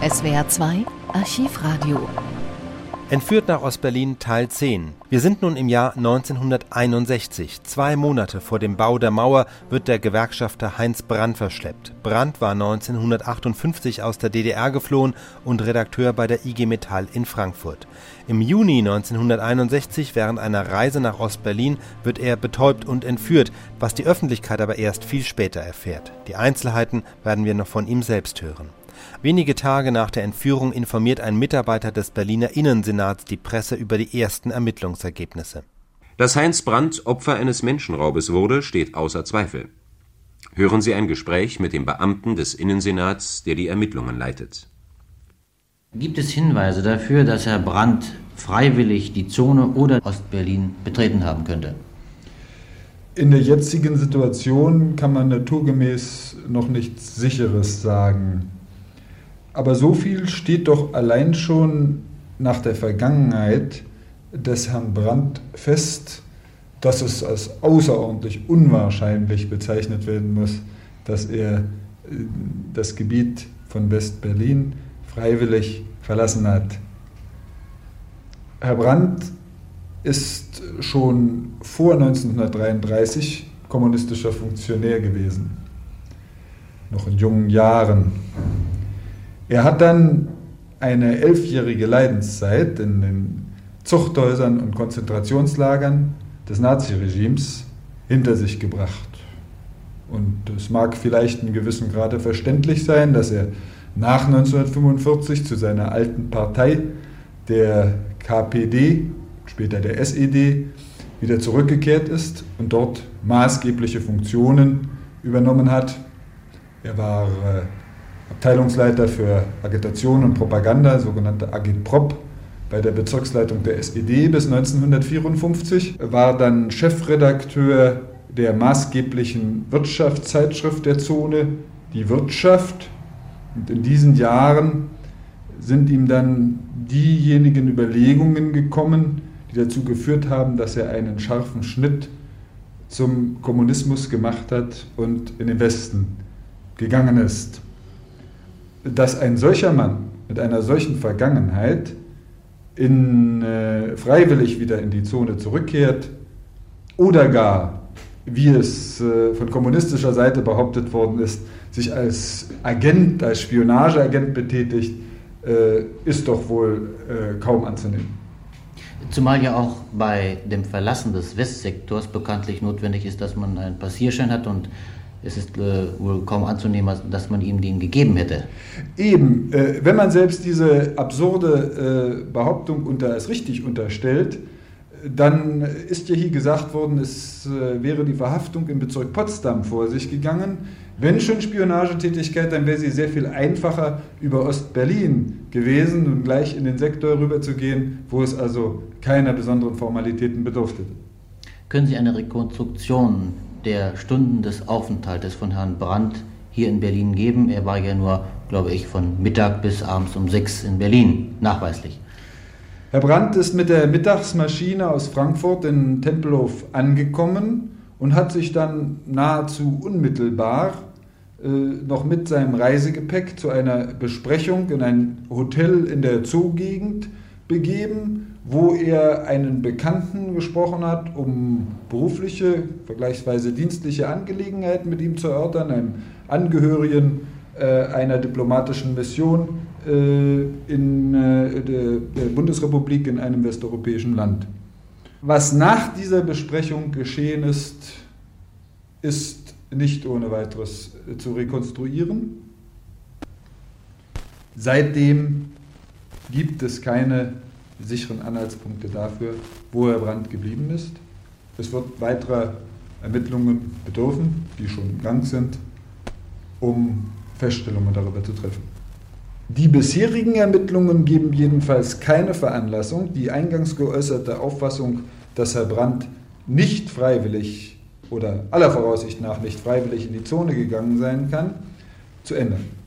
SWR 2 Archivradio. Entführt nach Ostberlin Teil 10. Wir sind nun im Jahr 1961. Zwei Monate vor dem Bau der Mauer wird der Gewerkschafter Heinz Brandt verschleppt. Brandt war 1958 aus der DDR geflohen und Redakteur bei der IG Metall in Frankfurt. Im Juni 1961, während einer Reise nach Ostberlin, wird er betäubt und entführt, was die Öffentlichkeit aber erst viel später erfährt. Die Einzelheiten werden wir noch von ihm selbst hören. Wenige Tage nach der Entführung informiert ein Mitarbeiter des Berliner Innensenats die Presse über die ersten Ermittlungsergebnisse. Dass Heinz Brandt Opfer eines Menschenraubes wurde, steht außer Zweifel. Hören Sie ein Gespräch mit dem Beamten des Innensenats, der die Ermittlungen leitet. Gibt es Hinweise dafür, dass Herr Brandt freiwillig die Zone oder Ostberlin betreten haben könnte? In der jetzigen Situation kann man naturgemäß noch nichts Sicheres sagen. Aber so viel steht doch allein schon nach der Vergangenheit des Herrn Brandt fest, dass es als außerordentlich unwahrscheinlich bezeichnet werden muss, dass er äh, das Gebiet von West-Berlin freiwillig verlassen hat. Herr Brandt ist schon vor 1933 kommunistischer Funktionär gewesen, noch in jungen Jahren. Er hat dann eine elfjährige Leidenszeit in den Zuchthäusern und Konzentrationslagern des Naziregimes hinter sich gebracht. Und es mag vielleicht in gewissem Grade verständlich sein, dass er nach 1945 zu seiner alten Partei, der KPD, später der SED, wieder zurückgekehrt ist und dort maßgebliche Funktionen übernommen hat. Er war Abteilungsleiter für Agitation und Propaganda, sogenannte Agitprop, bei der Bezirksleitung der SED bis 1954, war dann Chefredakteur der maßgeblichen Wirtschaftszeitschrift der Zone, die Wirtschaft. Und in diesen Jahren sind ihm dann diejenigen Überlegungen gekommen, die dazu geführt haben, dass er einen scharfen Schnitt zum Kommunismus gemacht hat und in den Westen gegangen ist dass ein solcher Mann mit einer solchen Vergangenheit in, äh, freiwillig wieder in die Zone zurückkehrt oder gar, wie es äh, von kommunistischer Seite behauptet worden ist, sich als Agent, als Spionageagent betätigt, äh, ist doch wohl äh, kaum anzunehmen. Zumal ja auch bei dem Verlassen des Westsektors bekanntlich notwendig ist, dass man einen Passierschein hat und es ist äh, wohl kaum anzunehmen, dass man ihm den gegeben hätte. Eben, äh, wenn man selbst diese absurde äh, Behauptung unter, als richtig unterstellt, dann ist ja hier gesagt worden, es äh, wäre die Verhaftung im Bezirk Potsdam vor sich gegangen. Wenn schon Spionagetätigkeit, dann wäre sie sehr viel einfacher über Ostberlin gewesen und gleich in den Sektor rüberzugehen, wo es also keiner besonderen Formalitäten bedurfte. Können Sie eine Rekonstruktion der Stunden des Aufenthaltes von Herrn Brandt hier in Berlin geben. Er war ja nur, glaube ich, von Mittag bis abends um sechs in Berlin, nachweislich. Herr Brandt ist mit der Mittagsmaschine aus Frankfurt in Tempelhof angekommen und hat sich dann nahezu unmittelbar äh, noch mit seinem Reisegepäck zu einer Besprechung in ein Hotel in der Zoogegend begeben, wo er einen Bekannten gesprochen hat, um berufliche, vergleichsweise dienstliche Angelegenheiten mit ihm zu erörtern, einem Angehörigen äh, einer diplomatischen Mission äh, in äh, der, der Bundesrepublik in einem westeuropäischen Land. Was nach dieser Besprechung geschehen ist, ist nicht ohne weiteres zu rekonstruieren. Seitdem gibt es keine sicheren Anhaltspunkte dafür, wo Herr Brandt geblieben ist. Es wird weiterer Ermittlungen bedürfen, die schon im Gang sind, um Feststellungen darüber zu treffen. Die bisherigen Ermittlungen geben jedenfalls keine Veranlassung, die eingangs geäußerte Auffassung, dass Herr Brandt nicht freiwillig oder aller Voraussicht nach nicht freiwillig in die Zone gegangen sein kann, zu ändern.